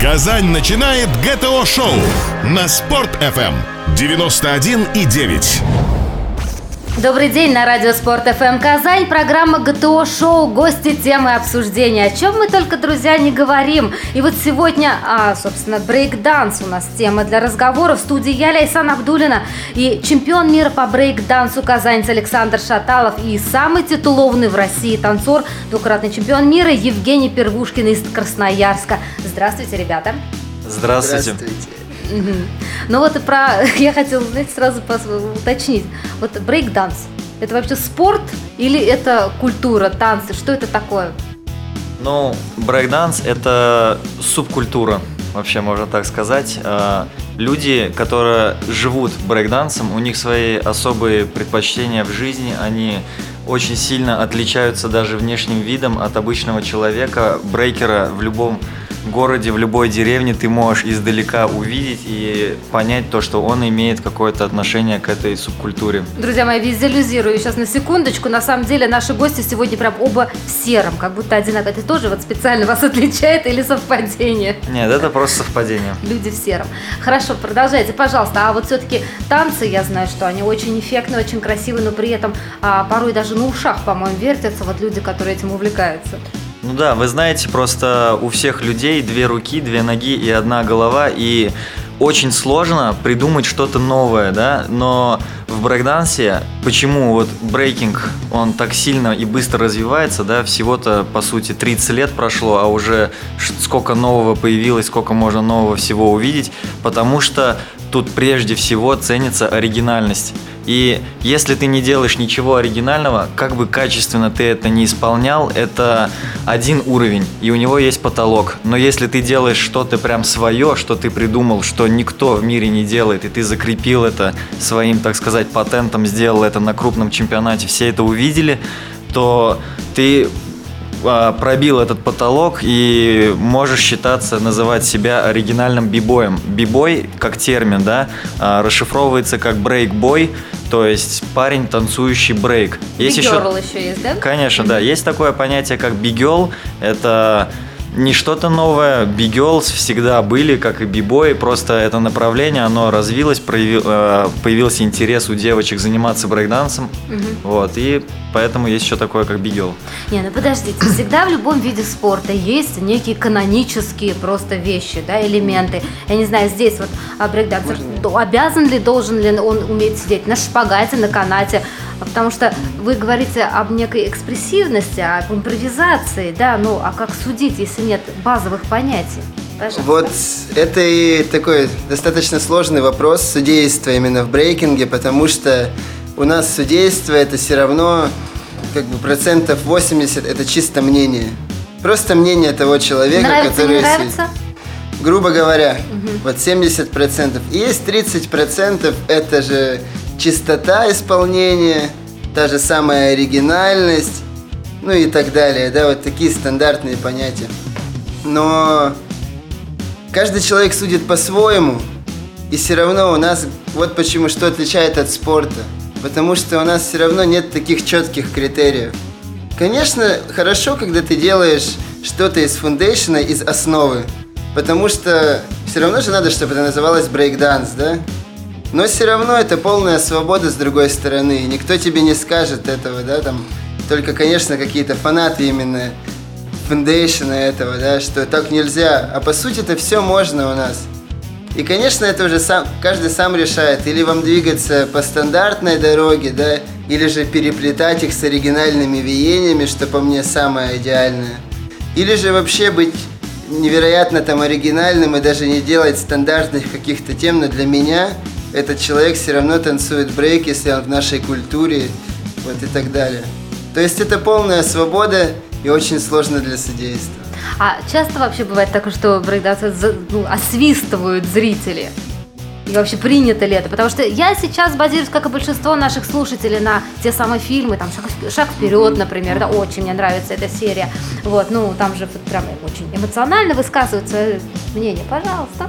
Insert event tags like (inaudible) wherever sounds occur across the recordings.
Казань начинает ГТО-шоу на Спорт-ФМ 91,9. Добрый день на радио Спорт ФМ Казань. Программа ГТО Шоу. Гости темы обсуждения. О чем мы только, друзья, не говорим. И вот сегодня, а, собственно, брейк-данс у нас тема для разговора. В студии я, Лейсан Абдулина, и чемпион мира по брейк-дансу казанец Александр Шаталов и самый титулованный в России танцор, двукратный чемпион мира Евгений Первушкин из Красноярска. Здравствуйте, ребята. Здравствуйте. Здравствуйте. Ну вот и про... (laughs) Я хотела, знаете, сразу уточнить. Вот брейк-данс. Это вообще спорт или это культура, танцы? Что это такое? Ну, брейкданс – это субкультура, вообще можно так сказать. Э, Люди, которые живут брейкдансом, у них свои особые предпочтения в жизни, они очень сильно отличаются даже внешним видом от обычного человека. Брейкера в любом городе, в любой деревне ты можешь издалека увидеть и понять то, что он имеет какое-то отношение к этой субкультуре. Друзья мои, визуализирую сейчас на секундочку. На самом деле наши гости сегодня прям оба в сером, как будто одинаково. Это тоже вот специально вас (laughs) отличает или совпадение? Нет, это просто совпадение. Люди в сером. Хорошо, продолжайте, пожалуйста. А вот все-таки танцы, я знаю, что они очень эффектные, очень красивые, но при этом а, порой даже на ушах, по-моему, вертятся вот люди, которые этим увлекаются. Ну да, вы знаете, просто у всех людей две руки, две ноги и одна голова, и очень сложно придумать что-то новое, да, но в брейкдансе, почему вот брейкинг, он так сильно и быстро развивается, да, всего-то, по сути, 30 лет прошло, а уже сколько нового появилось, сколько можно нового всего увидеть, потому что тут прежде всего ценится оригинальность. И если ты не делаешь ничего оригинального, как бы качественно ты это не исполнял, это один уровень, и у него есть потолок. Но если ты делаешь что-то прям свое, что ты придумал, что никто в мире не делает, и ты закрепил это своим, так сказать, патентом, сделал это на крупном чемпионате, все это увидели, то ты пробил этот потолок и можешь считаться, называть себя оригинальным бибоем. Бибой, как термин, да, а, расшифровывается как брейк-бой, то есть парень, танцующий брейк. Есть еще... еще есть, да? Конечно, да. Есть такое понятие, как бигел. Это не что-то новое. Бигелс всегда были, как и бибои. Просто это направление, оно развилось, прояви- э, появился интерес у девочек заниматься брейкдансом. Вот. И поэтому есть еще такое, как бигел. Не, ну подождите, всегда в любом виде спорта есть некие канонические просто вещи, да, элементы. Я не знаю, здесь вот а, брейкдансер обязан ли, должен ли он уметь сидеть на шпагате, на канате, потому что вы говорите об некой экспрессивности, об импровизации, да, ну а как судить, если нет базовых понятий? Пожалуйста. Вот это и такой достаточно сложный вопрос судейства именно в брейкинге, потому что у нас судейство это все равно как бы процентов 80 это чисто мнение. Просто мнение того человека, Нравится, который... не нравится? Грубо говоря, вот 70%. И есть 30% это же чистота исполнения, та же самая оригинальность, ну и так далее, да, вот такие стандартные понятия. Но каждый человек судит по-своему, и все равно у нас, вот почему что отличает от спорта, потому что у нас все равно нет таких четких критериев. Конечно, хорошо, когда ты делаешь что-то из фундейшена, из основы, потому что все равно же надо, чтобы это называлось брейкданс, да? Но все равно это полная свобода с другой стороны, и никто тебе не скажет этого, да, там, только, конечно, какие-то фанаты именно фундейшена этого, да, что так нельзя, а по сути это все можно у нас. И, конечно, это уже сам, каждый сам решает, или вам двигаться по стандартной дороге, да, или же переплетать их с оригинальными веяниями, что по мне самое идеальное. Или же вообще быть невероятно там оригинальным и даже не делать стандартных каких-то тем, но для меня этот человек все равно танцует брейк, если он в нашей культуре, вот и так далее. То есть это полная свобода и очень сложно для судейства. А часто вообще бывает так, что брейкдансы ну, освистывают зрители? И вообще принято ли это? Потому что я сейчас базируюсь, как и большинство наших слушателей, на те самые фильмы, там «Шаг, вп- «Шаг вперед», например, да, очень мне нравится эта серия. Вот, ну, там же прям очень эмоционально высказывают свое мнение. Пожалуйста.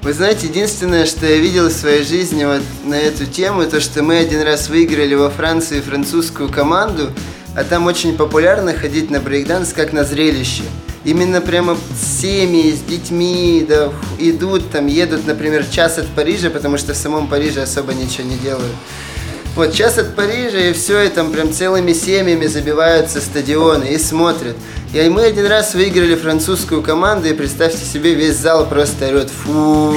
Вы знаете, единственное, что я видел в своей жизни вот на эту тему, то, что мы один раз выиграли во Франции французскую команду, а там очень популярно ходить на брейкданс как на зрелище. именно прямо семьи с детьми, да, идут там, едут, например, час от Парижа, потому что в самом Париже особо ничего не делают. Вот час от Парижа, и все, и там прям целыми семьями забиваются стадионы и смотрят. И мы один раз выиграли французскую команду, и представьте себе, весь зал просто орет фу.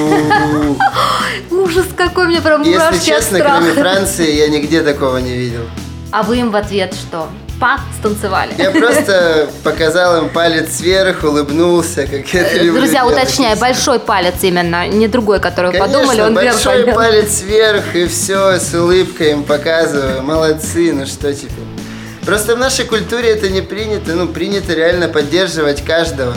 (laughs) Ужас какой, мне прям Если честно, кроме Франции, я нигде такого не видел. А вы им в ответ что? Па станцевали. Я просто (laughs) показал им палец вверх, улыбнулся, как я это люблю Друзья, уточняю, большой палец именно, не другой, который Конечно, подумали, он большой вверх палец вверх, и все, с улыбкой им показываю. Молодцы, ну что теперь. Просто в нашей культуре это не принято, ну, принято реально поддерживать каждого.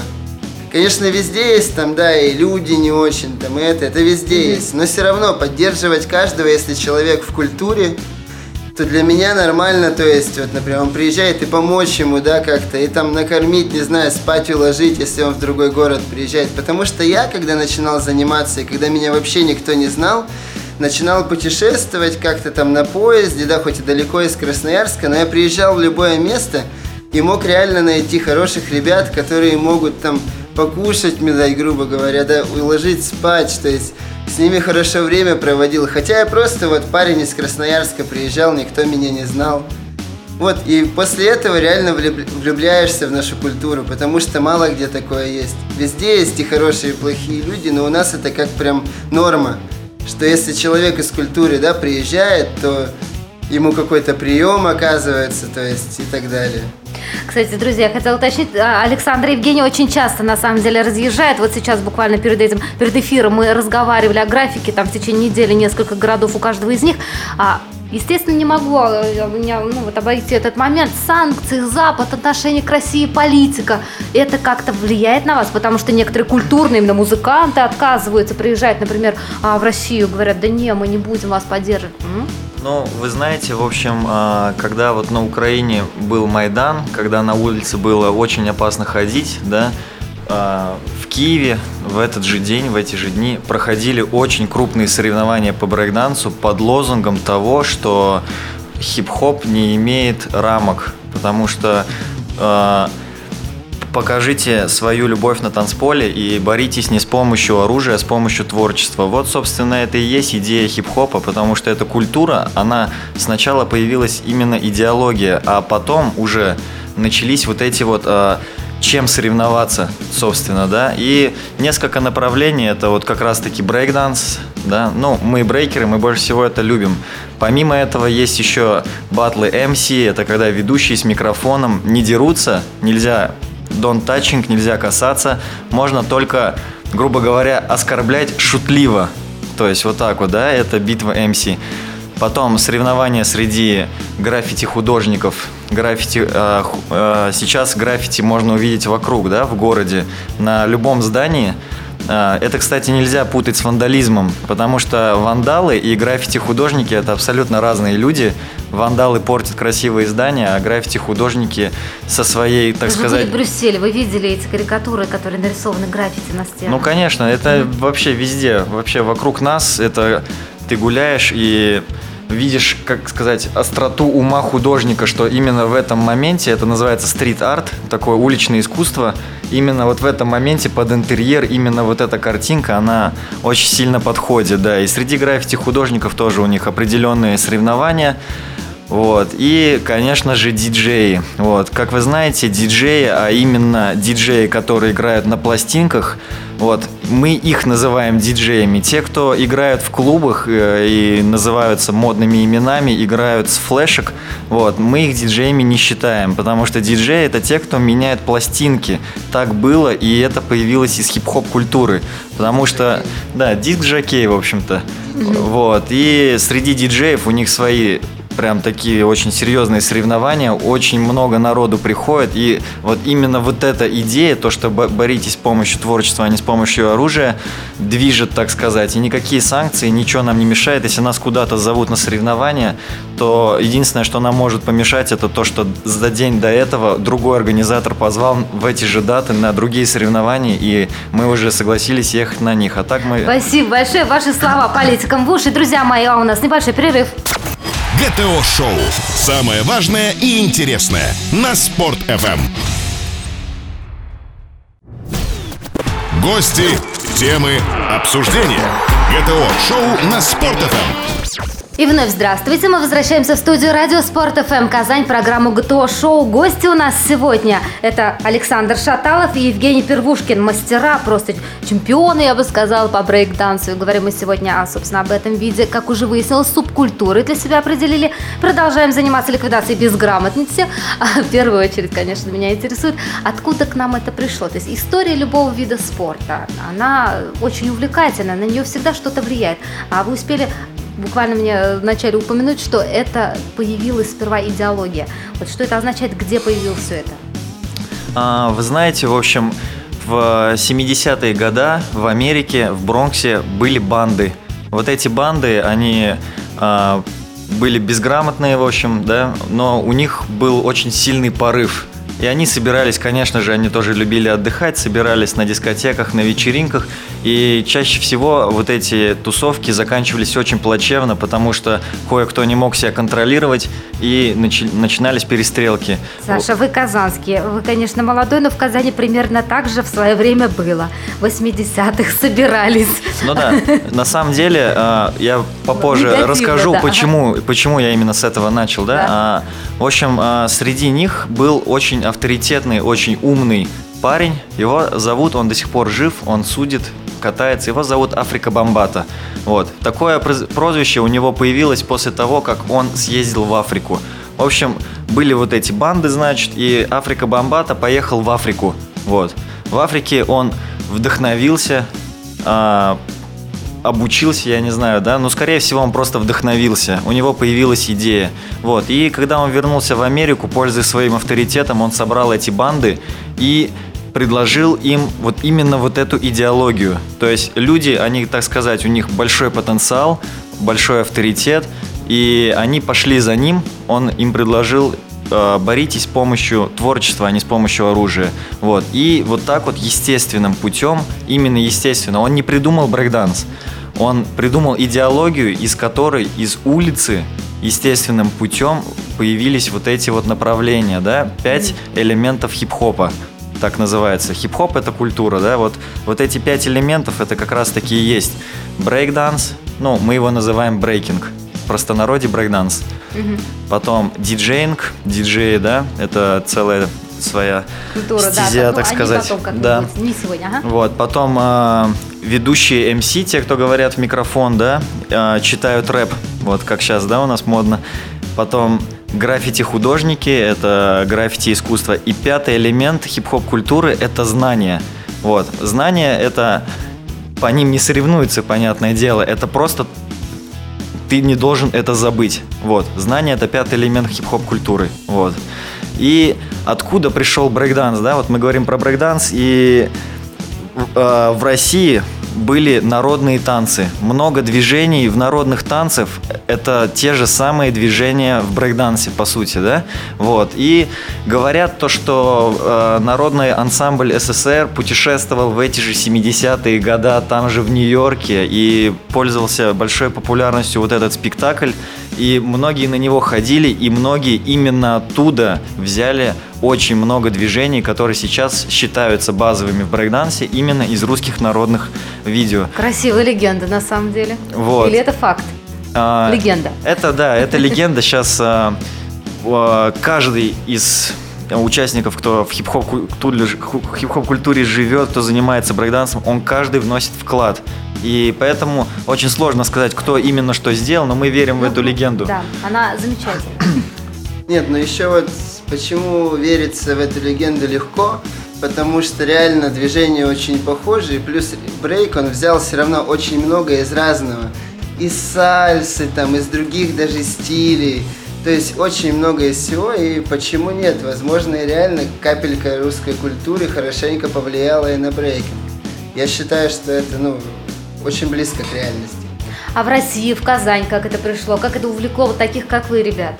Конечно, везде есть там, да, и люди не очень, там, и это, это везде mm-hmm. есть. Но все равно поддерживать каждого, если человек в культуре, то для меня нормально, то есть, вот, например, он приезжает и помочь ему, да, как-то, и там накормить, не знаю, спать уложить, если он в другой город приезжает. Потому что я, когда начинал заниматься, и когда меня вообще никто не знал, начинал путешествовать как-то там на поезде, да, хоть и далеко из Красноярска, но я приезжал в любое место и мог реально найти хороших ребят, которые могут там покушать мне дать, грубо говоря, да, уложить спать, то есть с ними хорошо время проводил. Хотя я просто вот парень из Красноярска приезжал, никто меня не знал. Вот, и после этого реально влюбляешься в нашу культуру, потому что мало где такое есть. Везде есть и хорошие, и плохие люди, но у нас это как прям норма что если человек из культуры, да, приезжает, то ему какой-то прием оказывается, то есть и так далее. Кстати, друзья, я хотела уточнить, а, Александр Евгений очень часто, на самом деле, разъезжает. Вот сейчас буквально перед этим, перед эфиром мы разговаривали о графике, там в течение недели несколько городов у каждого из них. А Естественно, не могу а, меня, ну, вот обойти этот момент. Санкции, Запад, отношение к России, политика. Это как-то влияет на вас? Потому что некоторые культурные именно музыканты отказываются приезжать, например, а, в Россию. Говорят, да не, мы не будем вас поддерживать. Ну, вы знаете, в общем, а, когда вот на Украине был Майдан, когда на улице было очень опасно ходить, да, а, в Киеве в этот же день, в эти же дни проходили очень крупные соревнования по брейкдансу под лозунгом того, что хип-хоп не имеет рамок, потому что э, покажите свою любовь на танцполе и боритесь не с помощью оружия, а с помощью творчества. Вот, собственно, это и есть идея хип-хопа, потому что эта культура, она сначала появилась именно идеология, а потом уже начались вот эти вот э, чем соревноваться, собственно, да. И несколько направлений, это вот как раз-таки брейкданс, да. Ну, мы брейкеры, мы больше всего это любим. Помимо этого есть еще батлы MC, это когда ведущие с микрофоном не дерутся, нельзя don't touching, нельзя касаться, можно только, грубо говоря, оскорблять шутливо. То есть вот так вот, да, это битва MC. Потом соревнования среди граффити-художников. Граффити, э, э, сейчас граффити можно увидеть вокруг, да, в городе, на любом здании. Э, это, кстати, нельзя путать с вандализмом, потому что вандалы и граффити-художники – это абсолютно разные люди. Вандалы портят красивые здания, а граффити-художники со своей, так вы сказать... Вы в Брюсселе, вы видели эти карикатуры, которые нарисованы граффити на стенах? Ну, конечно, это mm-hmm. вообще везде, вообще вокруг нас. Это ты гуляешь и видишь, как сказать, остроту ума художника, что именно в этом моменте, это называется стрит-арт, такое уличное искусство, именно вот в этом моменте под интерьер, именно вот эта картинка, она очень сильно подходит, да, и среди граффити художников тоже у них определенные соревнования, вот. И, конечно же, диджеи. Вот. Как вы знаете, диджеи, а именно диджеи, которые играют на пластинках, вот, мы их называем диджеями. Те, кто играют в клубах э, и называются модными именами, играют с флешек, вот, мы их диджеями не считаем, потому что диджеи это те, кто меняет пластинки. Так было, и это появилось из хип-хоп культуры. Потому что, да, диск-жокей, в общем-то. Вот. И среди диджеев у них свои прям такие очень серьезные соревнования, очень много народу приходит, и вот именно вот эта идея, то, что боритесь с помощью творчества, а не с помощью оружия, движет, так сказать, и никакие санкции, ничего нам не мешает, если нас куда-то зовут на соревнования, то единственное, что нам может помешать, это то, что за день до этого другой организатор позвал в эти же даты на другие соревнования, и мы уже согласились ехать на них, а так мы... Спасибо большое, ваши слова политикам в уши. Друзья мои, а у нас небольшой перерыв. ГТО Шоу. Самое важное и интересное на Спорт FM. Эм. Гости, темы, обсуждения. ГТО Шоу на Спорт FM и вновь здравствуйте. Мы возвращаемся в студию Радио Спорт ФМ Казань, программу ГТО Шоу. Гости у нас сегодня это Александр Шаталов и Евгений Первушкин, мастера, просто чемпионы, я бы сказала, по брейк-дансу. И говорим мы сегодня, а, собственно, об этом виде, как уже выяснилось, субкультуры для себя определили. Продолжаем заниматься ликвидацией безграмотности. А, в первую очередь, конечно, меня интересует, откуда к нам это пришло. То есть история любого вида спорта, она очень увлекательна, на нее всегда что-то влияет. А вы успели буквально мне вначале упомянуть, что это появилась сперва идеология. Вот что это означает, где появилось все это? А, вы знаете, в общем, в 70-е годы в Америке, в Бронксе были банды. Вот эти банды, они а, были безграмотные, в общем, да, но у них был очень сильный порыв и они собирались, конечно же, они тоже любили отдыхать, собирались на дискотеках, на вечеринках. И чаще всего вот эти тусовки заканчивались очень плачевно, потому что кое-кто не мог себя контролировать, и начи- начинались перестрелки. Саша, вы казанский. Вы, конечно, молодой, но в Казани примерно так же в свое время было. В 80-х собирались. Ну да, на самом деле, э, я попозже Негативно, расскажу, да. почему, почему я именно с этого начал, да. Да. А, В общем, э, среди них был очень авторитетный, очень умный парень. Его зовут, он до сих пор жив, он судит, катается. Его зовут Африка Бомбата. Вот. Такое проз- прозвище у него появилось после того, как он съездил в Африку. В общем, были вот эти банды, значит, и Африка Бомбата поехал в Африку. Вот. В Африке он вдохновился, а, обучился, я не знаю, да, но скорее всего он просто вдохновился, у него появилась идея, вот, и когда он вернулся в Америку, пользуясь своим авторитетом, он собрал эти банды и предложил им вот именно вот эту идеологию, то есть люди, они, так сказать, у них большой потенциал, большой авторитет, и они пошли за ним, он им предложил э, боритесь с помощью творчества, а не с помощью оружия. Вот. И вот так вот естественным путем, именно естественно, он не придумал брейкданс, он придумал идеологию, из которой из улицы естественным путем появились вот эти вот направления, да, пять элементов хип-хопа так называется. Хип-хоп это культура, да, вот, вот эти пять элементов это как раз таки и есть. Брейкданс, ну, мы его называем брейкинг, в простонародье брейкданс. Потом диджеинг, диджеи, да, это целая своя Культура, да. стезя, ну, так они сказать. потом да. Не сегодня, ага. Вот, потом э, ведущие MC, те, кто говорят в микрофон, да, э, читают рэп, вот как сейчас, да, у нас модно. Потом граффити-художники, это граффити-искусство. И пятый элемент хип-хоп культуры – это знание. Вот, знание – это по ним не соревнуются, понятное дело, это просто ты не должен это забыть. Вот. Знание это пятый элемент хип-хоп культуры. Вот. И откуда пришел брейкданс, да? Вот мы говорим про брейкданс, и э, в России были народные танцы. Много движений в народных танцах. Это те же самые движения в брейкдансе, по сути, да? Вот. И говорят то, что э, народный ансамбль СССР путешествовал в эти же 70-е годы там же в Нью-Йорке и пользовался большой популярностью вот этот спектакль. И многие на него ходили, и многие именно оттуда взяли очень много движений, которые сейчас считаются базовыми в брейкдансе именно из русских народных видео. Красивая легенда, на самом деле. Вот. Или это факт? А, Легенда. Это да, это легенда. Сейчас а, а, каждый из участников, кто в хип-хоп культуре, хип-хоп культуре живет, кто занимается брейкдансом, он каждый вносит вклад. И поэтому очень сложно сказать, кто именно что сделал, но мы верим в эту легенду. Да, она замечательная. (coughs) Нет, ну еще вот почему верится в эту легенду легко, потому что реально движения очень похожи, и плюс брейк он взял все равно очень много из разного. Из сальсы, там, из других даже стилей. То есть очень много из всего, и почему нет? Возможно, и реально капелька русской культуры хорошенько повлияла и на брейкинг. Я считаю, что это, ну, очень близко к реальности. А в России, в Казань, как это пришло? Как это увлекло вот таких, как вы, ребят?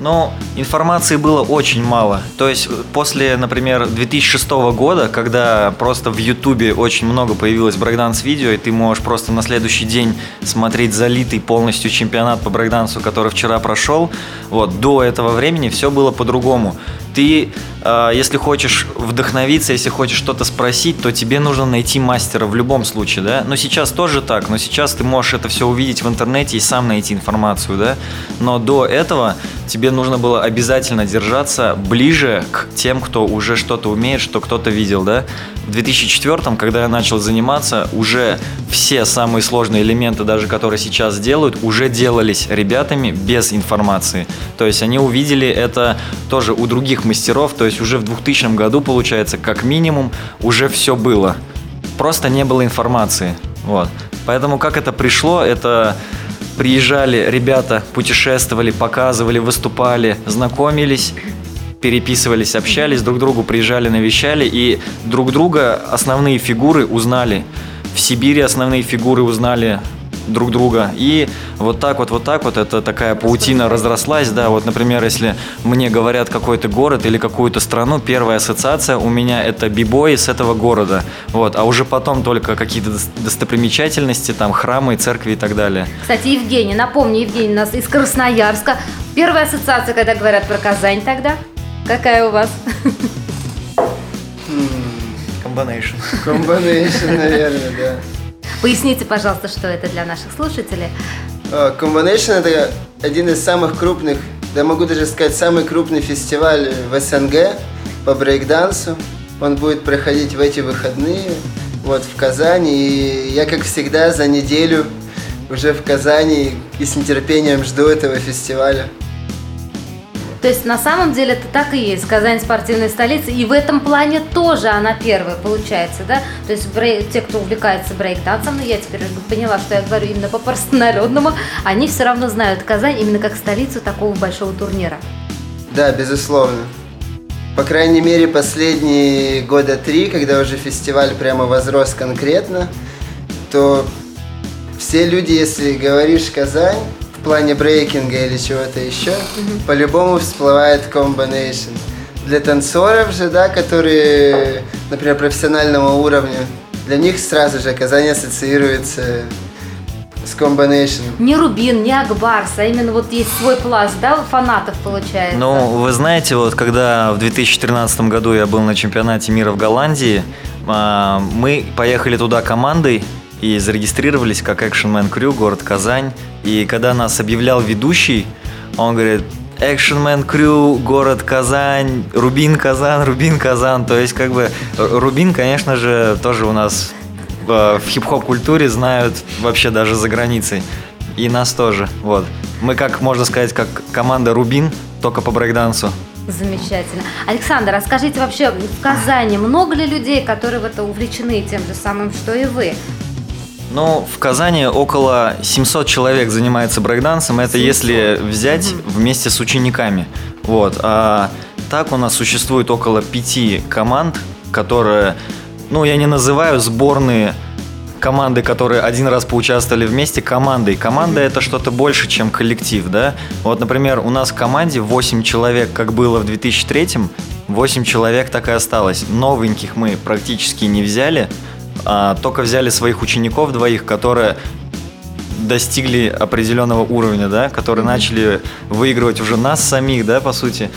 Но информации было очень мало. То есть после, например, 2006 года, когда просто в Ютубе очень много появилось брейкданс видео, и ты можешь просто на следующий день смотреть залитый полностью чемпионат по брейкдансу, который вчера прошел, вот, до этого времени все было по-другому. Ты, э, если хочешь вдохновиться, если хочешь что-то спросить, то тебе нужно найти мастера в любом случае, да. Но сейчас тоже так, но сейчас ты можешь это все увидеть в интернете и сам найти информацию, да. Но до этого тебе нужно было обязательно держаться ближе к тем, кто уже что-то умеет, что кто-то видел, да. В 2004, когда я начал заниматься, уже все самые сложные элементы, даже которые сейчас делают, уже делались ребятами без информации. То есть они увидели это тоже у других мастеров, то есть уже в 2000 году, получается, как минимум, уже все было. Просто не было информации. Вот. Поэтому как это пришло, это приезжали ребята, путешествовали, показывали, выступали, знакомились, переписывались, общались, друг другу приезжали, навещали, и друг друга основные фигуры узнали. В Сибири основные фигуры узнали друг друга. И вот так вот, вот так вот, это такая паутина разрослась, да, вот, например, если мне говорят какой-то город или какую-то страну, первая ассоциация у меня это бибои с этого города, вот, а уже потом только какие-то достопримечательности, там, храмы, церкви и так далее. Кстати, Евгений, напомню, Евгений у нас из Красноярска. Первая ассоциация, когда говорят про Казань тогда? Какая у вас? Combination. Combination, наверное, да. Поясните, пожалуйста, что это для наших слушателей. А, Combination это один из самых крупных, да могу даже сказать, самый крупный фестиваль в СНГ по брейкдансу. Он будет проходить в эти выходные, вот в Казани. И я, как всегда, за неделю уже в Казани и с нетерпением жду этого фестиваля. То есть на самом деле это так и есть. Казань спортивная столица. И в этом плане тоже она первая получается, да? То есть брей... те, кто увлекается брейк-дансом, ну я теперь поняла, что я говорю именно по простонародному, (laughs) они все равно знают Казань именно как столицу такого большого турнира. Да, безусловно. По крайней мере, последние года три, когда уже фестиваль прямо возрос конкретно, то все люди, если говоришь Казань, в плане брейкинга или чего-то еще, mm-hmm. по-любому всплывает комбинейшн. Для танцоров же, да, которые, например, профессионального уровня, для них сразу же Казань ассоциируется с комбинейшн. Не Рубин, не Акбарс, а именно вот есть свой пласт, да, фанатов получается. Ну, вы знаете, вот когда в 2013 году я был на чемпионате мира в Голландии, а, мы поехали туда командой, и зарегистрировались как Action Man Crew, город Казань. И когда нас объявлял ведущий, он говорит, Action Man Crew, город Казань, Рубин Казан, Рубин Казан. То есть, как бы, Рубин, конечно же, тоже у нас в хип-хоп культуре знают вообще даже за границей. И нас тоже, вот. Мы, как можно сказать, как команда Рубин, только по брейкдансу. Замечательно. Александр, а скажите вообще, в Казани много ли людей, которые в это увлечены тем же самым, что и вы? Ну, в Казани около 700 человек занимается брейкдансом. Это 700. если взять угу. вместе с учениками. Вот. А так у нас существует около пяти команд, которые, ну, я не называю сборные команды, которые один раз поучаствовали вместе, командой. Команда это что-то больше, чем коллектив, да? Вот, например, у нас в команде 8 человек, как было в 2003 8 человек так и осталось. Новеньких мы практически не взяли а, только взяли своих учеников двоих, которые достигли определенного уровня, да, которые начали выигрывать уже нас самих, да, по сути,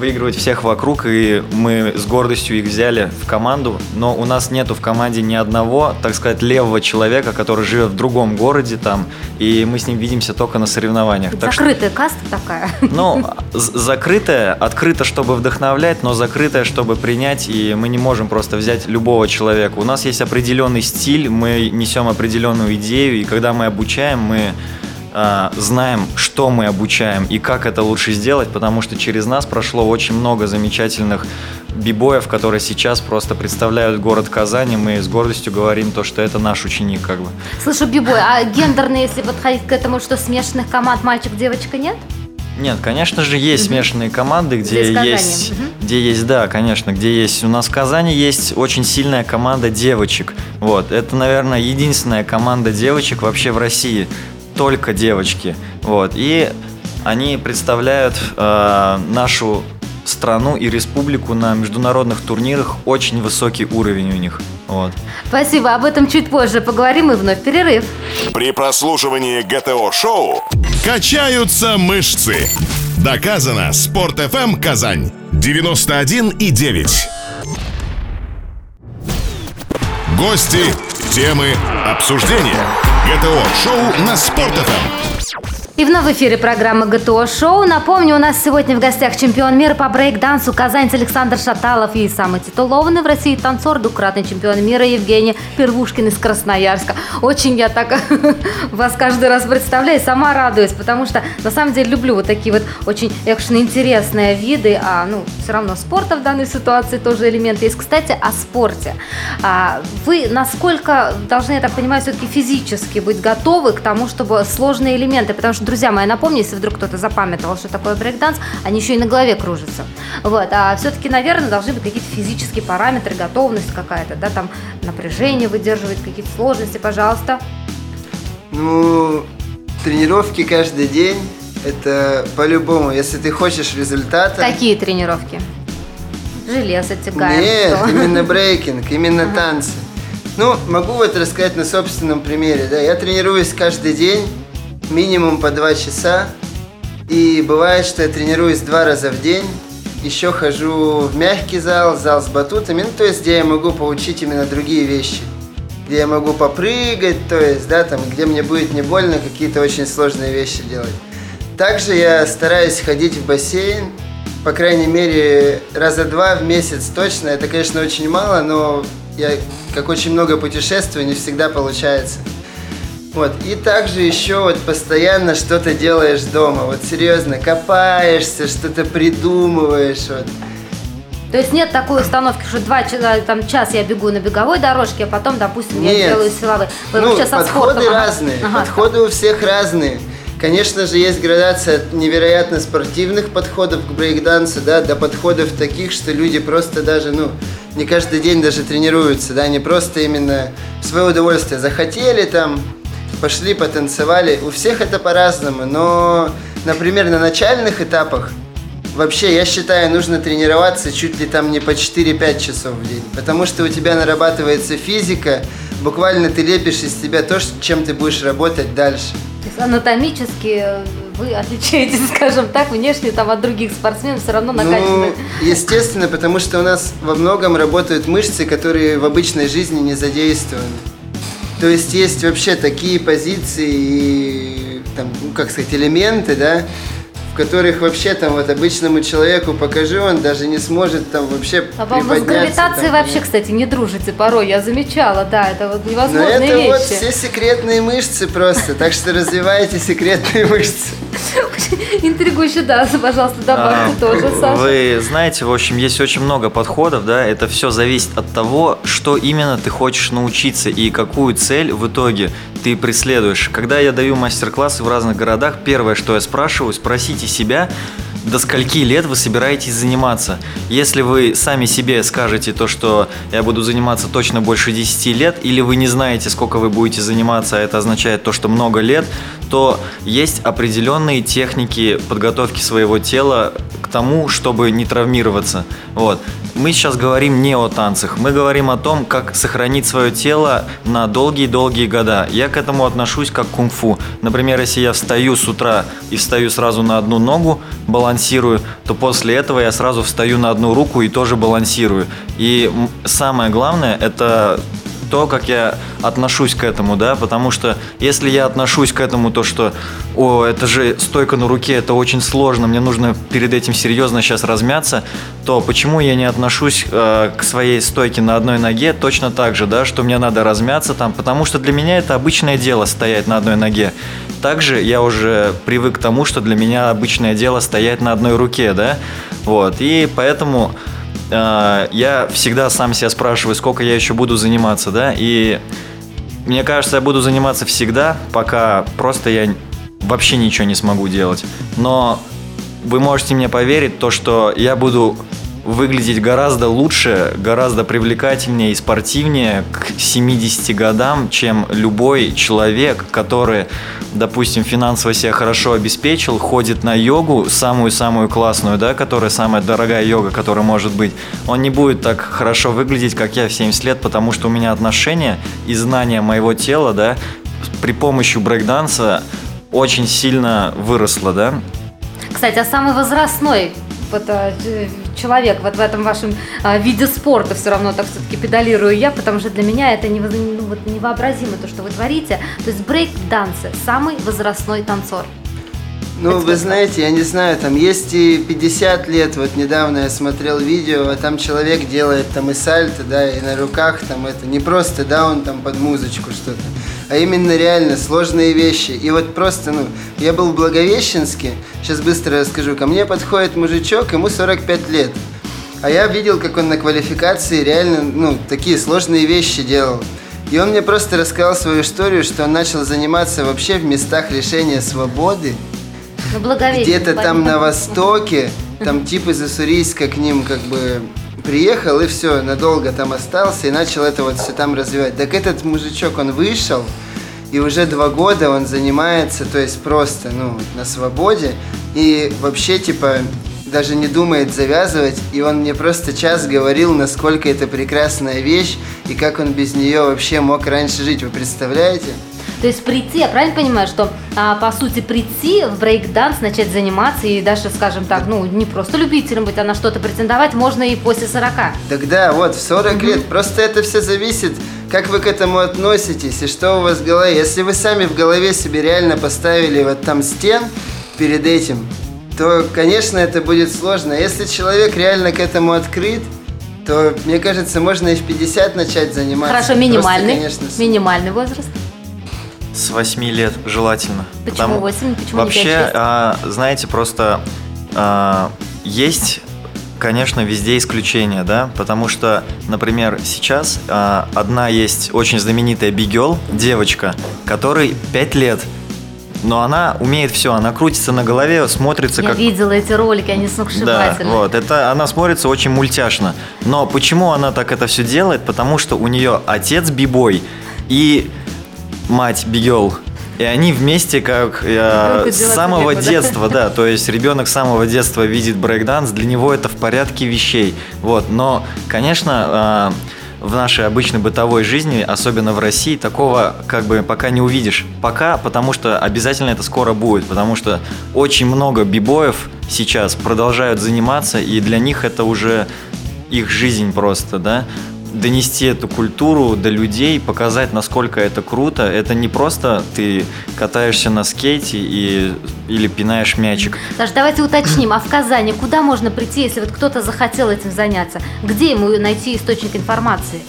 выигрывать всех вокруг, и мы с гордостью их взяли в команду, но у нас нету в команде ни одного, так сказать, левого человека, который живет в другом городе там, и мы с ним видимся только на соревнованиях. Так закрытая что, каста такая. Ну, (laughs) закрытая, открыта, чтобы вдохновлять, но закрытая, чтобы принять, и мы не можем просто взять любого человека. У нас есть определенный стиль, мы несем определенную идею, и когда мы обучаем, мы а, знаем, что мы обучаем и как это лучше сделать, потому что через нас прошло очень много замечательных бибоев, которые сейчас просто представляют город Казани. Мы с гордостью говорим то, что это наш ученик, как бы. Слушай, бибой, а гендерные, если подходить к этому, что смешанных команд мальчик-девочка нет? Нет, конечно же, есть угу. смешанные команды, где есть, угу. где есть, да, конечно, где есть. У нас в Казани есть очень сильная команда девочек. Вот, это, наверное, единственная команда девочек вообще в России только девочки. Вот. И они представляют э, нашу страну и республику на международных турнирах. Очень высокий уровень у них. Вот. Спасибо, об этом чуть позже поговорим и вновь перерыв. При прослушивании ГТО-шоу качаются мышцы. Доказано. Спорт FM Казань 91 и 9. Гости, темы, обсуждения. ГТО-шоу на Спорт.ФМ. И вновь в эфире программа ГТО Шоу. Напомню, у нас сегодня в гостях чемпион мира по брейк-дансу казанец Александр Шаталов и самый титулованный в России танцор, двукратный чемпион мира Евгений Первушкин из Красноярска. Очень я так (laughs) вас каждый раз представляю, сама радуюсь, потому что на самом деле люблю вот такие вот очень, конечно, интересные виды, а ну все равно спорта в данной ситуации тоже элемент есть. Кстати, о спорте. А, вы насколько должны, я так понимаю, все-таки физически быть готовы к тому, чтобы сложные элементы, потому что друзья мои, напомню, если вдруг кто-то запамятовал, что такое брейкданс, они еще и на голове кружатся. Вот, а все-таки, наверное, должны быть какие-то физические параметры, готовность какая-то, да, там напряжение выдерживать, какие-то сложности, пожалуйста. Ну, тренировки каждый день, это по-любому, если ты хочешь результата. Какие тренировки? Железо тягаем. Нет, что? именно (laughs) брейкинг, именно танцы. Ну, могу вот рассказать на собственном примере, да, я тренируюсь каждый день, минимум по два часа. И бывает, что я тренируюсь два раза в день. Еще хожу в мягкий зал, зал с батутами, ну, то есть, где я могу получить именно другие вещи. Где я могу попрыгать, то есть, да, там, где мне будет не больно какие-то очень сложные вещи делать. Также я стараюсь ходить в бассейн, по крайней мере, раза два в месяц точно. Это, конечно, очень мало, но я, как очень много путешествую, не всегда получается. Вот, и также еще вот постоянно что-то делаешь дома, вот серьезно, копаешься, что-то придумываешь, вот. То есть нет такой установки, что два часа, там, час я бегу на беговой дорожке, а потом, допустим, я Нет. делаю силовые. Вы ну, со подходы ага. разные, Ага. подходы у всех разные. Конечно же, есть градация от невероятно спортивных подходов к брейкдансу, да, до подходов таких, что люди просто даже, ну, не каждый день даже тренируются, да, не просто именно в свое удовольствие захотели там, пошли, потанцевали. У всех это по-разному, но, например, на начальных этапах Вообще, я считаю, нужно тренироваться чуть ли там не по 4-5 часов в день. Потому что у тебя нарабатывается физика, буквально ты лепишь из себя то, чем ты будешь работать дальше. То есть анатомически вы отличаетесь, (laughs) скажем так, внешне там от других спортсменов, все равно Ну, накачаны. естественно, потому что у нас во многом работают мышцы, которые в обычной жизни не задействованы. То есть есть вообще такие позиции и, там, ну, как сказать, элементы, да, в которых вообще там вот обычному человеку покажи, он даже не сможет там вообще А вам с гравитацией там, вообще, кстати, не дружите порой, я замечала, да, это вот Но невозможные это вещи. вот все секретные мышцы просто, так что развивайте секретные мышцы. (laughs) Интригующе, да, (laughs) пожалуйста, добавьте А, тоже, Саша. Вы знаете, в общем, есть очень много подходов, да, это все зависит от того, что именно ты хочешь научиться и какую цель в итоге ты преследуешь. Когда я даю мастер-классы в разных городах, первое, что я спрашиваю, спросите себя, до скольки лет вы собираетесь заниматься. Если вы сами себе скажете то, что я буду заниматься точно больше 10 лет, или вы не знаете, сколько вы будете заниматься, а это означает то, что много лет, то есть определенные техники подготовки своего тела к тому, чтобы не травмироваться. Вот. Мы сейчас говорим не о танцах, мы говорим о том, как сохранить свое тело на долгие-долгие года. Я к этому отношусь как к кунг-фу. Например, если я встаю с утра и встаю сразу на одну ногу, балансирую, то после этого я сразу встаю на одну руку и тоже балансирую. И самое главное это то, как я отношусь к этому, да, потому что если я отношусь к этому, то что, о, это же стойка на руке, это очень сложно, мне нужно перед этим серьезно сейчас размяться, то почему я не отношусь э, к своей стойке на одной ноге точно так же, да, что мне надо размяться там, потому что для меня это обычное дело стоять на одной ноге. Также я уже привык к тому, что для меня обычное дело стоять на одной руке, да, вот, и поэтому э, я всегда сам себя спрашиваю, сколько я еще буду заниматься, да, и мне кажется, я буду заниматься всегда, пока просто я вообще ничего не смогу делать. Но вы можете мне поверить, то, что я буду выглядеть гораздо лучше, гораздо привлекательнее и спортивнее к 70 годам, чем любой человек, который, допустим, финансово себя хорошо обеспечил, ходит на йогу, самую-самую классную, да, которая самая дорогая йога, которая может быть. Он не будет так хорошо выглядеть, как я в 70 лет, потому что у меня отношения и знания моего тела, да, при помощи брейкданса очень сильно выросло, да. Кстати, а самый возрастной вот, э, человек вот в этом вашем а, виде спорта все равно так все-таки педалирую я, потому что для меня это нево- ну, вот невообразимо то, что вы творите. То есть брейк-дансы – самый возрастной танцор. Ну, вы знаете, я не знаю, там есть и 50 лет, вот недавно я смотрел видео, а там человек делает там и сальто, да, и на руках там это не просто, да, он там под музычку что-то, а именно реально сложные вещи. И вот просто, ну, я был в Благовещенске, сейчас быстро расскажу, ко мне подходит мужичок, ему 45 лет. А я видел, как он на квалификации реально, ну, такие сложные вещи делал. И он мне просто рассказал свою историю, что он начал заниматься вообще в местах лишения свободы, Ну, где-то там на востоке, там тип из Уссурийска к ним как бы приехал и все, надолго там остался и начал это вот все там развивать. Так этот мужичок, он вышел, и уже два года он занимается, то есть просто, ну, на свободе, и вообще, типа, даже не думает завязывать, и он мне просто час говорил, насколько это прекрасная вещь, и как он без нее вообще мог раньше жить, вы представляете? То есть прийти, я правильно понимаю, что а, по сути прийти в брейк-данс, начать заниматься и даже, скажем так, ну не просто любителем быть, а на что-то претендовать можно и после 40. Тогда вот в 40 лет просто это все зависит, как вы к этому относитесь и что у вас в голове. Если вы сами в голове себе реально поставили вот там стен перед этим, то, конечно, это будет сложно. Если человек реально к этому открыт, то, мне кажется, можно и в 50 начать заниматься. Хорошо, Просто, минимальный, конечно, с- минимальный возраст. С 8 лет желательно. Почему Потому- 8, почему не Вообще, 5-6? а, знаете, просто а, есть, конечно, везде исключения, да, потому что, например, сейчас а, одна есть очень знаменитая бигел, девочка, которой 5 лет, но она умеет все, она крутится на голове, смотрится Я как видела эти ролики, они да, сногсшибательные. вот, это она смотрится очень мультяшно. Но почему она так это все делает? Потому что у нее отец бибой и мать бигел. И они вместе как э, с самого да? детства, да, то есть ребенок с самого детства видит брейкданс, для него это в порядке вещей. Вот, но, конечно, э, в нашей обычной бытовой жизни, особенно в России, такого как бы пока не увидишь. Пока, потому что обязательно это скоро будет, потому что очень много бибоев сейчас продолжают заниматься, и для них это уже их жизнь просто, да донести эту культуру до людей, показать, насколько это круто. Это не просто ты катаешься на скейте и, или пинаешь мячик. Саш, давайте уточним, а в Казани куда можно прийти, если вот кто-то захотел этим заняться? Где ему найти источник информации?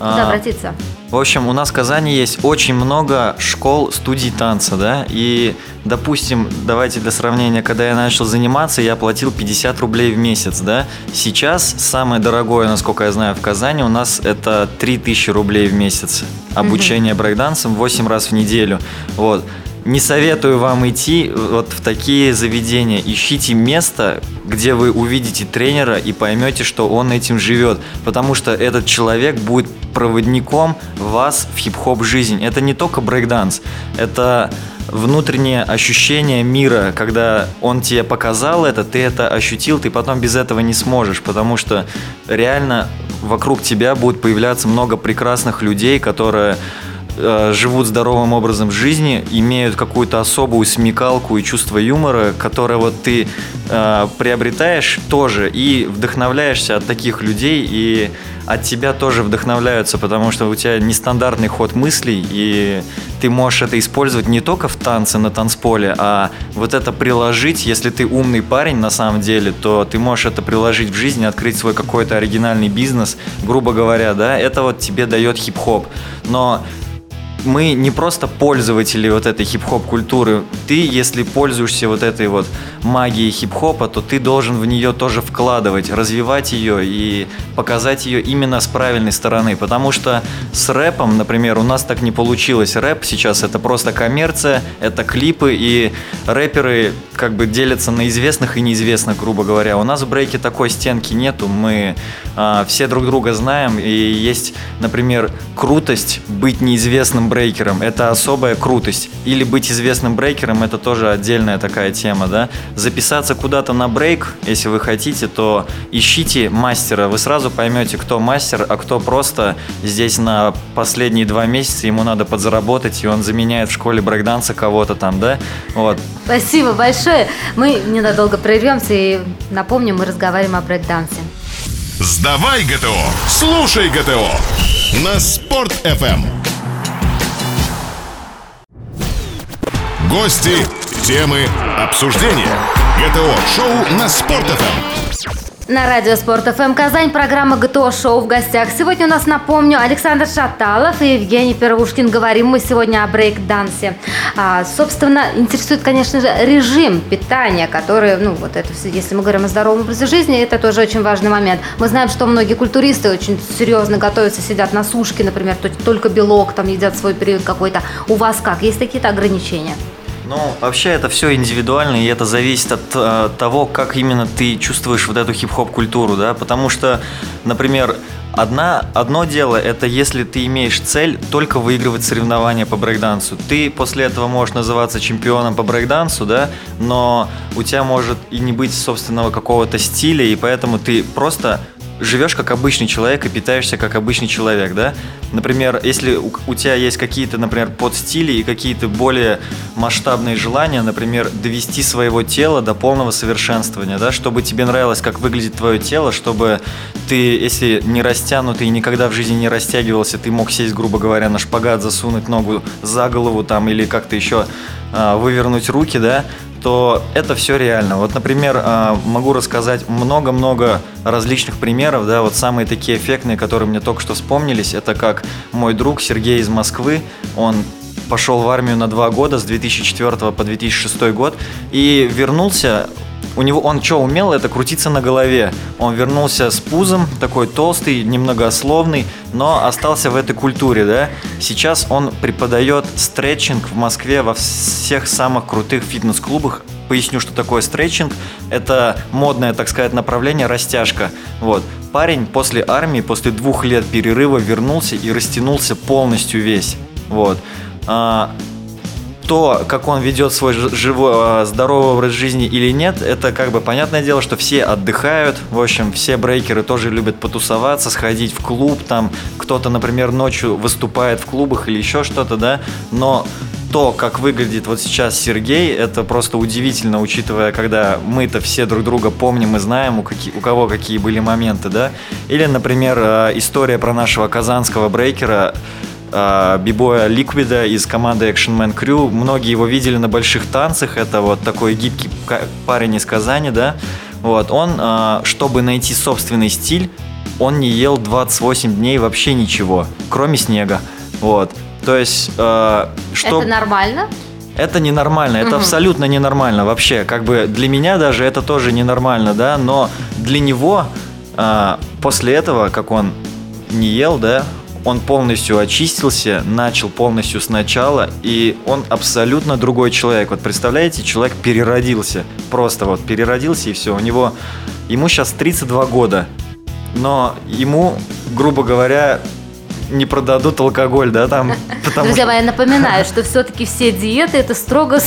Куда А, обратиться? В общем, у нас в Казани есть очень много школ, студий танца, да, и, допустим, давайте для сравнения, когда я начал заниматься, я платил 50 рублей в месяц, да, сейчас самое дорогое, насколько я знаю, в Казани у нас это 3000 рублей в месяц, обучение брейкдансом 8 раз в неделю, вот. Не советую вам идти вот в такие заведения. Ищите место, где вы увидите тренера и поймете, что он этим живет. Потому что этот человек будет проводником вас в хип-хоп жизнь. Это не только брейкданс, это внутреннее ощущение мира, когда он тебе показал это, ты это ощутил, ты потом без этого не сможешь, потому что реально вокруг тебя будет появляться много прекрасных людей, которые живут здоровым образом жизни, имеют какую-то особую смекалку и чувство юмора, которое вот ты э, приобретаешь тоже и вдохновляешься от таких людей, и от тебя тоже вдохновляются, потому что у тебя нестандартный ход мыслей, и ты можешь это использовать не только в танце на танцполе, а вот это приложить, если ты умный парень на самом деле, то ты можешь это приложить в жизни, открыть свой какой-то оригинальный бизнес, грубо говоря, да, это вот тебе дает хип-хоп. Но мы не просто пользователи вот этой хип-хоп культуры. Ты, если пользуешься вот этой вот магией хип-хопа, то ты должен в нее тоже вкладывать, развивать ее и показать ее именно с правильной стороны. Потому что с рэпом, например, у нас так не получилось. Рэп сейчас это просто коммерция, это клипы, и рэперы как бы делятся на известных и неизвестных, грубо говоря. У нас в брейке такой стенки нету, мы а, все друг друга знаем, и есть, например, крутость быть неизвестным брейкером – это особая крутость. Или быть известным брейкером – это тоже отдельная такая тема, да. Записаться куда-то на брейк, если вы хотите, то ищите мастера. Вы сразу поймете, кто мастер, а кто просто здесь на последние два месяца ему надо подзаработать, и он заменяет в школе брейкданса кого-то там, да. Вот. Спасибо большое. Мы ненадолго прервемся и напомним, мы разговариваем о брейкдансе. Сдавай ГТО, слушай ГТО на Спорт FM. Гости, темы, обсуждения. ГТО-шоу на Спорт FM. На радио Спорт ФМ Казань программа ГТО Шоу в гостях. Сегодня у нас, напомню, Александр Шаталов и Евгений Первушкин. Говорим мы сегодня о брейк-дансе. А, собственно, интересует, конечно же, режим питания, который, ну, вот это все, если мы говорим о здоровом образе жизни, это тоже очень важный момент. Мы знаем, что многие культуристы очень серьезно готовятся, сидят на сушке, например, только белок, там едят свой период какой-то. У вас как? Есть какие-то ограничения? Ну, вообще это все индивидуально, и это зависит от э, того, как именно ты чувствуешь вот эту хип-хоп культуру, да, потому что, например, Одна, одно дело, это если ты имеешь цель только выигрывать соревнования по брейкдансу. Ты после этого можешь называться чемпионом по брейкдансу, да, но у тебя может и не быть собственного какого-то стиля, и поэтому ты просто живешь как обычный человек и питаешься как обычный человек, да? Например, если у, у тебя есть какие-то, например, подстили и какие-то более масштабные желания, например, довести своего тела до полного совершенствования, да, чтобы тебе нравилось, как выглядит твое тело, чтобы ты, если не растянутый и никогда в жизни не растягивался, ты мог сесть, грубо говоря, на шпагат, засунуть ногу за голову там или как-то еще а, вывернуть руки, да, то это все реально. Вот, например, а, могу рассказать много-много различных примеров, да, вот самые такие эффектные, которые мне только что вспомнились, это как мой друг Сергей из Москвы, он пошел в армию на два года, с 2004 по 2006 год, и вернулся у него он что умел, это крутиться на голове. Он вернулся с пузом, такой толстый, немногословный, но остался в этой культуре, да. Сейчас он преподает стретчинг в Москве во всех самых крутых фитнес-клубах. Поясню, что такое стретчинг. Это модное, так сказать, направление растяжка. Вот. Парень после армии, после двух лет перерыва вернулся и растянулся полностью весь. Вот. А, то, как он ведет свой живой, а, здоровый образ жизни или нет, это как бы понятное дело, что все отдыхают. В общем, все брейкеры тоже любят потусоваться, сходить в клуб. Там кто-то, например, ночью выступает в клубах или еще что-то, да. Но то, как выглядит вот сейчас Сергей, это просто удивительно, учитывая, когда мы-то все друг друга помним и знаем, у, какие, у кого какие были моменты, да. Или, например, а, история про нашего казанского брейкера бибоя Ликвида из команды Action Man Crew. Многие его видели на больших танцах. Это вот такой гибкий парень из Казани, да. Вот, он, а, чтобы найти собственный стиль, он не ел 28 дней вообще ничего, кроме снега. Вот. То есть, э, что... Это нормально? Это ненормально, это угу. абсолютно ненормально вообще. Как бы для меня даже это тоже ненормально, да, но для него э, после этого, как он не ел, да, он полностью очистился, начал полностью сначала, и он абсолютно другой человек. Вот представляете, человек переродился, просто вот переродился и все. У него, ему сейчас 32 года, но ему, грубо говоря, не продадут алкоголь, да, там. (laughs) Друзья мои, я напоминаю, (laughs) что все-таки все диеты это строго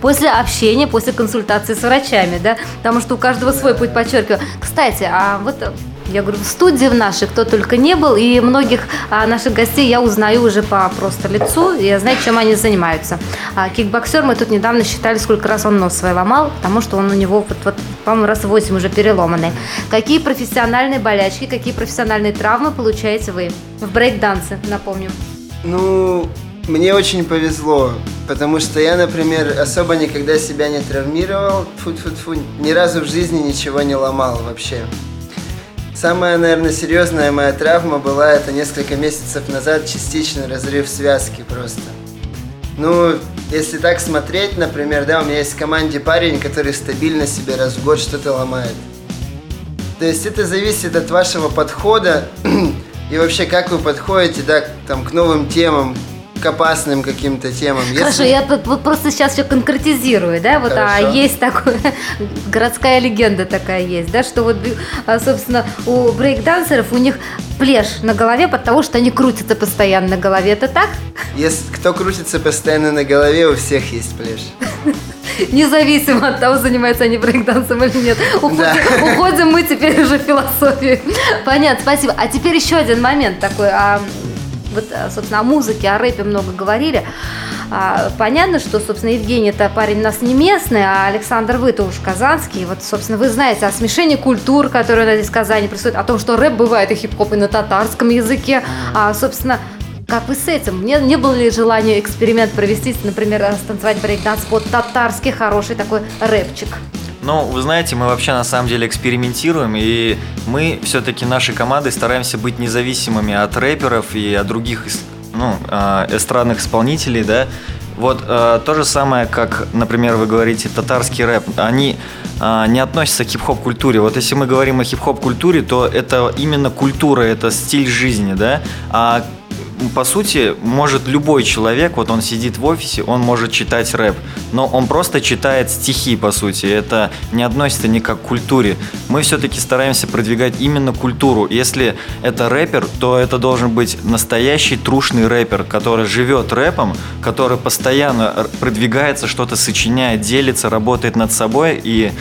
после общения, после консультации с врачами, да, потому что у каждого свой путь, подчеркиваю. Кстати, а вот я говорю, в студии в нашей кто только не был, и многих а, наших гостей я узнаю уже по просто лицу, и я знаю, чем они занимаются. А, кикбоксер, мы тут недавно считали, сколько раз он нос свой ломал, потому что он у него, вот, вот, по-моему, раз 8 уже переломанный. Какие профессиональные болячки, какие профессиональные травмы получаете вы в брейк-дансе, напомню? Ну, мне очень повезло, потому что я, например, особо никогда себя не травмировал, фу фу фу ни разу в жизни ничего не ломал вообще. Самая, наверное, серьезная моя травма была это несколько месяцев назад частичный разрыв связки просто. Ну, если так смотреть, например, да, у меня есть в команде парень, который стабильно себе раз в год что-то ломает. То есть это зависит от вашего подхода (clears throat) и вообще как вы подходите, да, там, к новым темам, к опасным каким-то темам. Хорошо, я просто сейчас все конкретизирую, да, вот а есть такое, (laughs) городская легенда такая есть, да, что вот, а, собственно, у брейкдансеров у них плешь на голове, потому что они крутятся постоянно на голове, это так? Если кто крутится постоянно на голове, у всех есть плешь. (laughs) Независимо от того, занимаются они брейкдансом или нет. (laughs) Уходим, да. уходим мы теперь уже в философию. Понятно, спасибо. А теперь еще один момент такой. А, вот, а, собственно, о музыке, о рэпе много говорили. А, понятно, что, собственно, Евгений это парень у нас не местный, а Александр вы-то уж казанский. Вот, собственно, вы знаете о смешении культур, которые у нас здесь в Казани происходит, о том, что рэп бывает и хип-хоп и на татарском языке. А, собственно, как вы с этим? Не, не было ли желания эксперимент провести, например, станцевать брейкданс под татарский хороший такой рэпчик? Ну, вы знаете, мы вообще на самом деле экспериментируем, и мы все-таки нашей командой стараемся быть независимыми от рэперов и от других ну, а, эстрадных исполнителей, да. Вот э, то же самое, как, например, вы говорите, татарский рэп, они э, не относятся к хип-хоп культуре. Вот если мы говорим о хип-хоп культуре, то это именно культура, это стиль жизни, да. А по сути, может любой человек, вот он сидит в офисе, он может читать рэп, но он просто читает стихи, по сути. Это не относится никак к культуре. Мы все-таки стараемся продвигать именно культуру. Если это рэпер, то это должен быть настоящий трушный рэпер, который живет рэпом, который постоянно продвигается, что-то сочиняет, делится, работает над собой и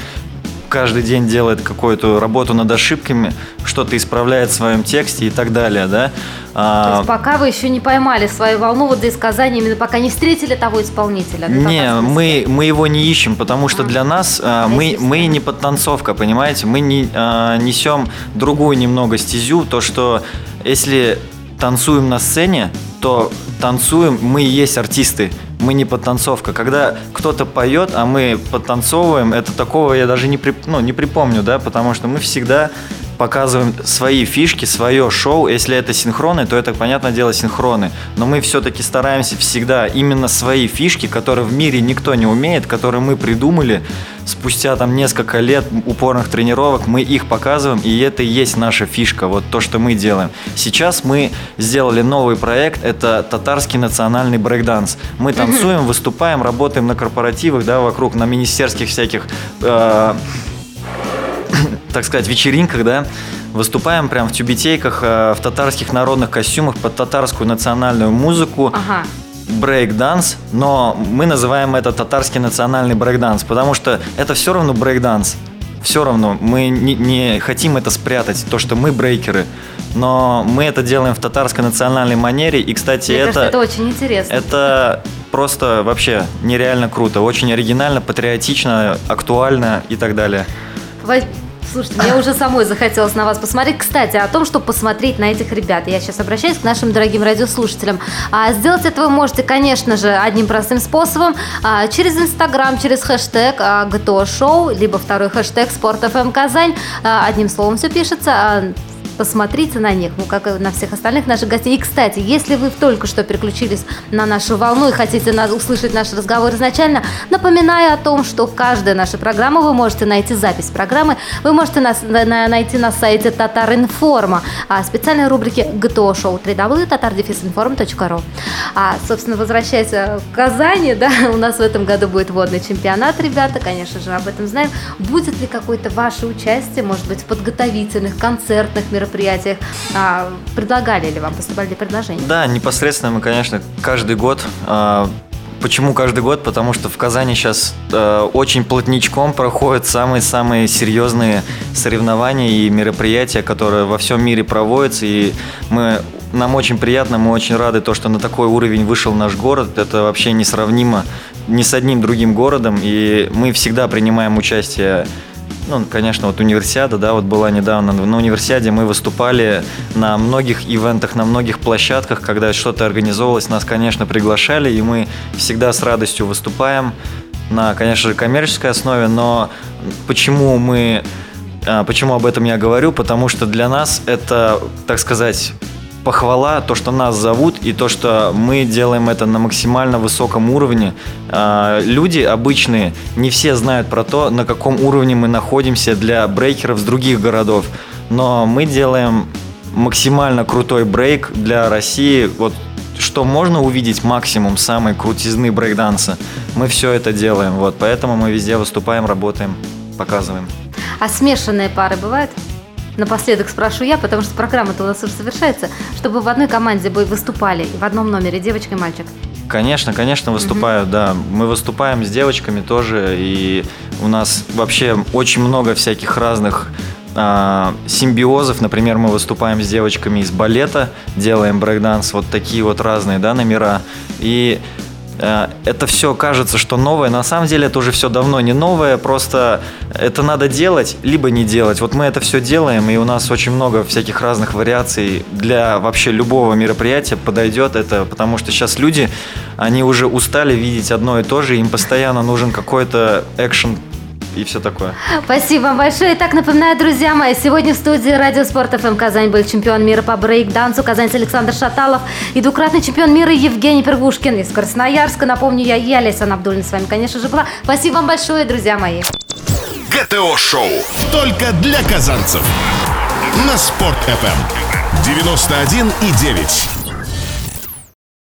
каждый день делает какую-то работу над ошибками, что-то исправляет в своем тексте и так далее, да. А, То есть пока вы еще не поймали свою волну вот из Казани, именно пока не встретили того исполнителя. Не, мы, мы его не ищем, потому что а, для нас а, мы, мы не подтанцовка, понимаете? Мы не, а, несем другую немного стезю, то что если танцуем на сцене, то танцуем, мы и есть артисты, мы не подтанцовка. Когда кто-то поет, а мы подтанцовываем, это такого я даже не, при, ну, не припомню, да, потому что мы всегда показываем свои фишки, свое шоу. Если это синхроны, то это, понятное дело, синхроны. Но мы все-таки стараемся всегда именно свои фишки, которые в мире никто не умеет, которые мы придумали спустя там несколько лет упорных тренировок, мы их показываем, и это и есть наша фишка, вот то, что мы делаем. Сейчас мы сделали новый проект, это татарский национальный брейкданс. Мы танцуем, выступаем, работаем на корпоративах, да, вокруг, на министерских всяких э, так сказать, вечеринках, да, выступаем прям в тюбетейках, э, в татарских народных костюмах под татарскую национальную музыку. Ага брейк-данс, но мы называем это татарский национальный брейк-данс, потому что это все равно брейк-данс. Все равно мы не, не хотим это спрятать, то, что мы брейкеры. Но мы это делаем в татарской национальной манере. И, кстати, Мне это... Кажется, это очень интересно. Это просто вообще нереально круто. Очень оригинально, патриотично, актуально и так далее. Слушайте, мне уже самой захотелось на вас посмотреть. Кстати, о том, что посмотреть на этих ребят. Я сейчас обращаюсь к нашим дорогим радиослушателям. А сделать это вы можете, конечно же, одним простым способом. А, через Инстаграм, через хэштег а, ГТО Шоу, либо второй хэштег Спорт ФМ Казань. А, одним словом все пишется. А, посмотрите на них, ну, как и на всех остальных наших гостей. И, кстати, если вы только что переключились на нашу волну и хотите на, услышать наш разговор изначально, напоминаю о том, что каждая наша программа, вы можете найти запись программы, вы можете нас, на, найти на сайте Татаринформа, а специальной рубрике ГТО Шоу www.tatardefиsinform.ru. А, собственно, возвращаясь к Казани, (laughs) да, у нас в этом году будет водный чемпионат, ребята, конечно же, об этом знаем. Будет ли какое-то ваше участие, может быть, в подготовительных, концертных мероприятиях, мероприятиях. А, предлагали ли вам, поступали ли предложения? Да, непосредственно мы, конечно, каждый год а, Почему каждый год? Потому что в Казани сейчас э, очень плотничком проходят самые-самые серьезные соревнования и мероприятия, которые во всем мире проводятся. И мы, нам очень приятно, мы очень рады, то, что на такой уровень вышел наш город. Это вообще несравнимо ни с одним другим городом. И мы всегда принимаем участие ну, конечно, вот универсиада, да, вот была недавно. На универсиаде мы выступали на многих ивентах, на многих площадках, когда что-то организовывалось, нас, конечно, приглашали, и мы всегда с радостью выступаем на, конечно же, коммерческой основе, но почему мы а, Почему об этом я говорю? Потому что для нас это, так сказать, похвала, то, что нас зовут, и то, что мы делаем это на максимально высоком уровне. А, люди обычные не все знают про то, на каком уровне мы находимся для брейкеров с других городов. Но мы делаем максимально крутой брейк для России. Вот что можно увидеть максимум самой крутизны брейкданса, мы все это делаем. Вот, поэтому мы везде выступаем, работаем, показываем. А смешанные пары бывают? Напоследок спрошу я, потому что программа-то у нас уже совершается, чтобы в одной команде бы выступали, в одном номере девочка и мальчик. Конечно, конечно, выступаю, угу. да. Мы выступаем с девочками тоже, и у нас вообще очень много всяких разных а, симбиозов. Например, мы выступаем с девочками из балета, делаем брейкданс, вот такие вот разные, да, номера. И Э, это все кажется, что новое. На самом деле это уже все давно не новое, просто это надо делать, либо не делать. Вот мы это все делаем, и у нас очень много всяких разных вариаций для вообще любого мероприятия подойдет это, потому что сейчас люди, они уже устали видеть одно и то же, им постоянно нужен какой-то экшен и все такое. Спасибо вам большое. Итак, напоминаю, друзья мои, сегодня в студии Радио Спорт ФМ Казань был чемпион мира по брейк-дансу казанец Александр Шаталов и двукратный чемпион мира Евгений Первушкин из Красноярска. Напомню, я, я Леся Абдулин с вами, конечно же, была. Спасибо вам большое, друзья мои. ГТО-шоу только для казанцев на Спорт ФМ 91 и 9.